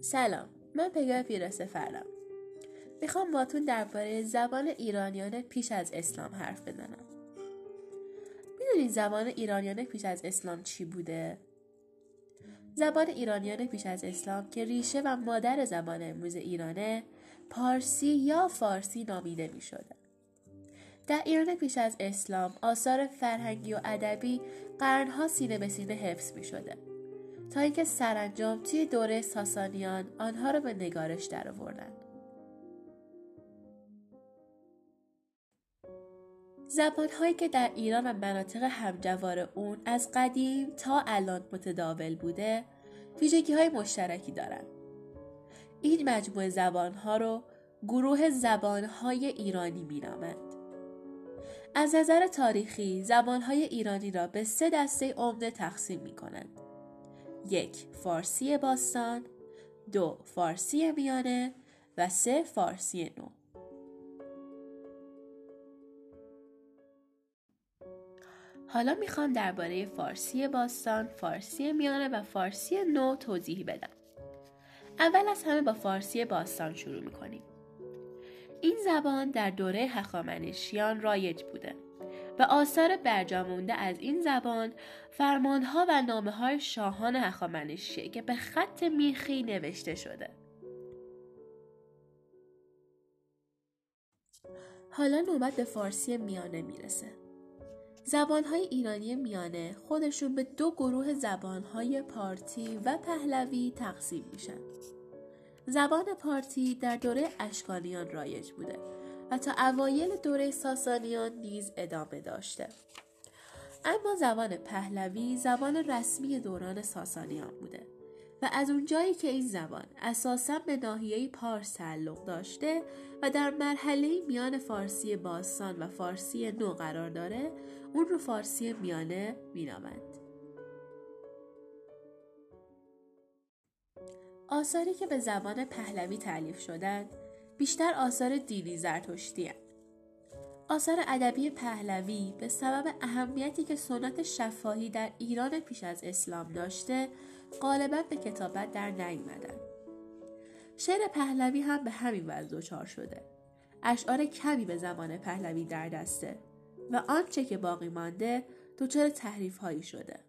سلام من پگاه پیراسه فرم می‌خوام باتون درباره زبان ایرانیان پیش از اسلام حرف بزنم می‌دونید زبان ایرانیان پیش از اسلام چی بوده زبان ایرانیان پیش از اسلام که ریشه و مادر زبان امروز ایرانه پارسی یا فارسی نامیده می شده. در ایران پیش از اسلام آثار فرهنگی و ادبی قرنها سینه به سینه حفظ می شده. تا اینکه سرانجام توی دوره ساسانیان آنها را به نگارش درآوردند. زبانهایی که در ایران و مناطق همجوار اون از قدیم تا الان متداول بوده ویژگی های مشترکی دارند. این مجموعه زبانها رو گروه زبانهای ایرانی مینامند. از نظر تاریخی زبانهای ایرانی را به سه دسته عمده تقسیم می کنند. یک فارسی باستان دو فارسی میانه و سه فارسی نو حالا می‌خوام درباره فارسی باستان، فارسی میانه و فارسی نو توضیح بدم. اول از همه با فارسی باستان شروع می‌کنیم. این زبان در دوره هخامنشیان رایج بوده و آثار برجامونده از این زبان فرمانها و نامه های شاهان هخامنشیه که به خط میخی نوشته شده. حالا نوبت به فارسی میانه می‌رسه. زبانهای ایرانی میانه خودشون به دو گروه زبانهای پارتی و پهلوی تقسیم میشن. زبان پارتی در دوره اشکانیان رایج بوده و تا اوایل دوره ساسانیان نیز ادامه داشته. اما زبان پهلوی زبان رسمی دوران ساسانیان بوده و از اونجایی که این زبان اساسا به ناحیه پارس تعلق داشته و در مرحله میان فارسی باستان و فارسی نو قرار داره اون رو فارسی میانه مینامند. آثاری که به زبان پهلوی تعلیف شدند بیشتر آثار دینی زرتشتی. آثار ادبی پهلوی به سبب اهمیتی که سنت شفاهی در ایران پیش از اسلام داشته غالبا به کتابت در نیومدن. شعر پهلوی هم به همین وضع دچار شده. اشعار کمی به زبان پهلوی در دسته و آنچه که باقی مانده دچار تحریف هایی شده.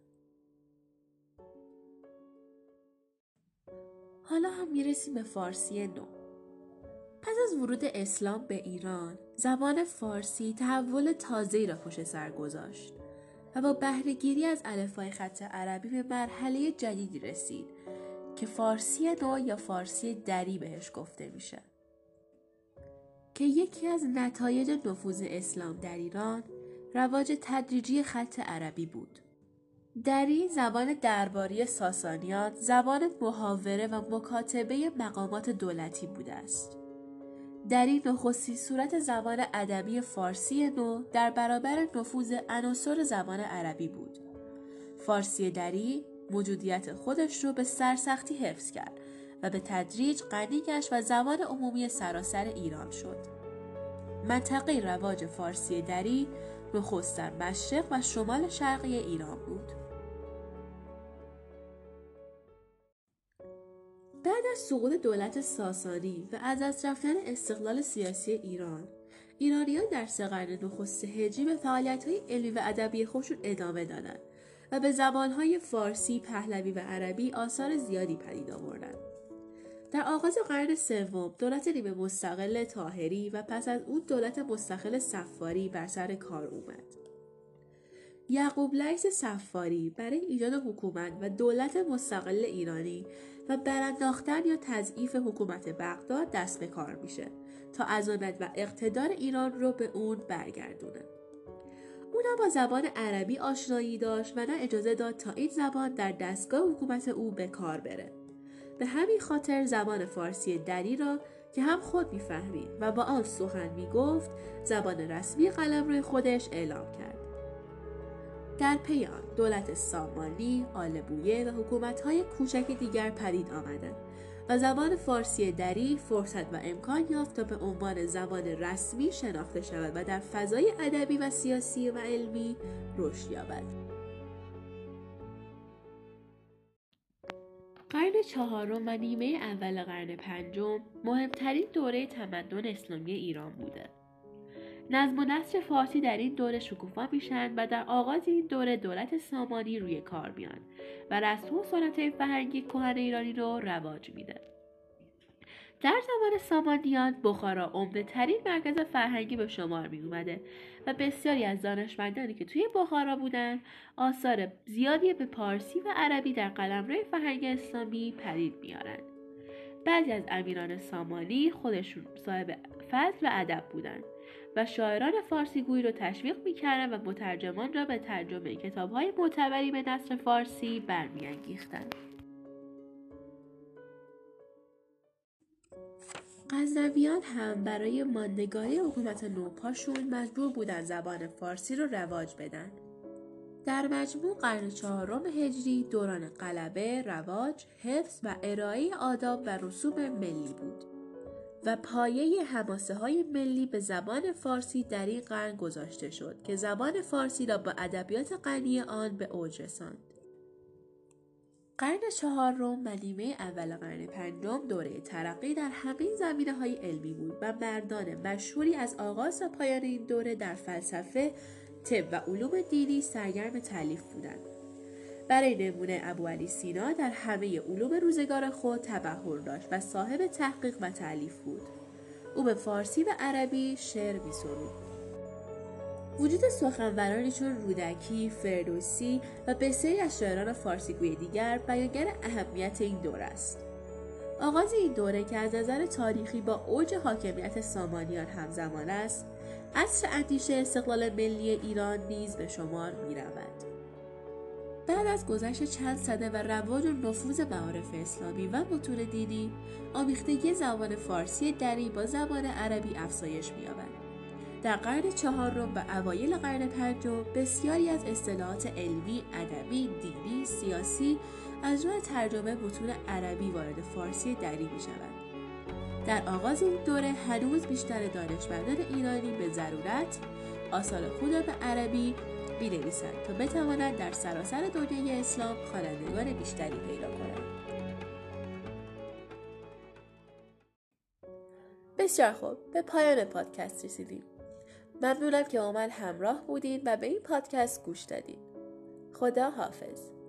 حالا هم می‌رسیم به فارسی نو. پس از ورود اسلام به ایران زبان فارسی تحول تازه‌ای را پشت سر گذاشت و با بهرهگیری از الفبای خط عربی به مرحله جدیدی رسید که فارسی نو یا فارسی دری بهش گفته میشه. که یکی از نتایج نفوذ اسلام در ایران رواج تدریجی خط عربی بود. دری زبان درباری ساسانیان زبان محاوره و مکاتبه مقامات دولتی بوده است. این نخستین صورت زبان ادبی فارسی نو در برابر نفوذ عناصر زبان عربی بود. فارسی دری موجودیت خودش رو به سرسختی حفظ کرد و به تدریج غنی و زبان عمومی سراسر ایران شد. منطقه رواج فارسی دری نخست در مشرق و شمال شرقی ایران بود. از سقوط دولت ساسانی و از از رفتن استقلال سیاسی ایران ایرانیان در سه قرن نخست هجری به فعالیت‌های علمی و ادبی خودشون ادامه دادند و به زبانهای فارسی، پهلوی و عربی آثار زیادی پدید آوردند. در آغاز قرن سوم دولت نیمه مستقل تاهری و پس از اون دولت مستقل صفاری بر سر کار اومد. یعقوب لیس صفاری برای ایجاد حکومت و دولت مستقل ایرانی و برانداختن یا تضعیف حکومت بغداد دست به کار میشه تا عظمت و اقتدار ایران رو به اون برگردونه. او با زبان عربی آشنایی داشت و نه اجازه داد تا این زبان در دستگاه حکومت او به کار بره. به همین خاطر زبان فارسی دری را که هم خود می‌فهمید و با آن سخن می‌گفت زبان رسمی قلمرو خودش اعلام کرد. در پی آن دولت سامانی، آلبویه و حکومت‌های کوچک دیگر پدید آمدند و زبان فارسی دری فرصت و امکان یافت تا به عنوان زبان رسمی شناخته شود و در فضای ادبی و سیاسی و علمی رشد یابد. قرن چهارم و نیمه اول قرن پنجم مهمترین دوره تمدن اسلامی ایران بوده. نظم و نسج فارسی در این دوره شکوفا میشن و در آغاز این دوره دولت سامانی روی کار میان و رسم و سنت فرهنگی کهن ایرانی رو رواج میده. در زمان سامانیان بخارا عمده ترین مرکز فرهنگی به شمار می اومده و بسیاری از دانشمندانی که توی بخارا بودن آثار زیادی به پارسی و عربی در قلمرو فرهنگ اسلامی پدید میارن. بعضی از امیران سامانی خودشون صاحب فضل و ادب بودند و شاعران فارسی گویی رو تشویق می‌کردن و مترجمان را به ترجمه کتابهای معتبری به نصر فارسی برمیانگیختند. غزنویان هم برای ماندگاری حکومت نوپاشون مجبور بودن زبان فارسی رو رواج بدن. در مجموع قرن چهارم هجری دوران قلبه، رواج، حفظ و ارائه آداب و رسوم ملی بود و پایه حماسه های ملی به زبان فارسی در این قرن گذاشته شد که زبان فارسی را با ادبیات غنی آن به اوج رساند. قرن چهارم و نیمه اول قرن پنجم دوره ترقی در همه زمینه های علمی بود و مردان مشهوری از آغاز و پایان این دوره در فلسفه، طب و علوم دینی سرگرم تعلیف بودند. برای نمونه ابو علی سینا در همه علوم روزگار خود تبهر داشت و صاحب تحقیق و تعلیف بود. او به فارسی و عربی شعر می وجود سخنورانی چون رودکی، فردوسی و بسیاری از شاعران فارسیگوی دیگر بیانگر اهمیت این دوره است. آغاز این دوره که از نظر تاریخی با اوج حاکمیت سامانیان همزمان است، عصر اندیشه استقلال ملی ایران نیز به شمار می رود. بعد از گذشت چند صده و رواج و نفوذ معارف اسلامی و متون دینی آمیختگی زبان فارسی دری با زبان عربی افزایش می‌یابد در قرن چهارم و اوایل قرن پنجم بسیاری از اصطلاحات علمی ادبی دینی سیاسی از راه ترجمه متون عربی وارد فارسی دری می شود. در آغاز این دوره هنوز بیشتر دانشمندان ایرانی به ضرورت آثار خود به عربی می نویسند تا بتوانند در سراسر دنیای اسلام خوانندگان بیشتری پیدا کنند. بسیار خوب به پایان پادکست رسیدیم. ممنونم که با من همراه بودید و به این پادکست گوش دادید. خدا حافظ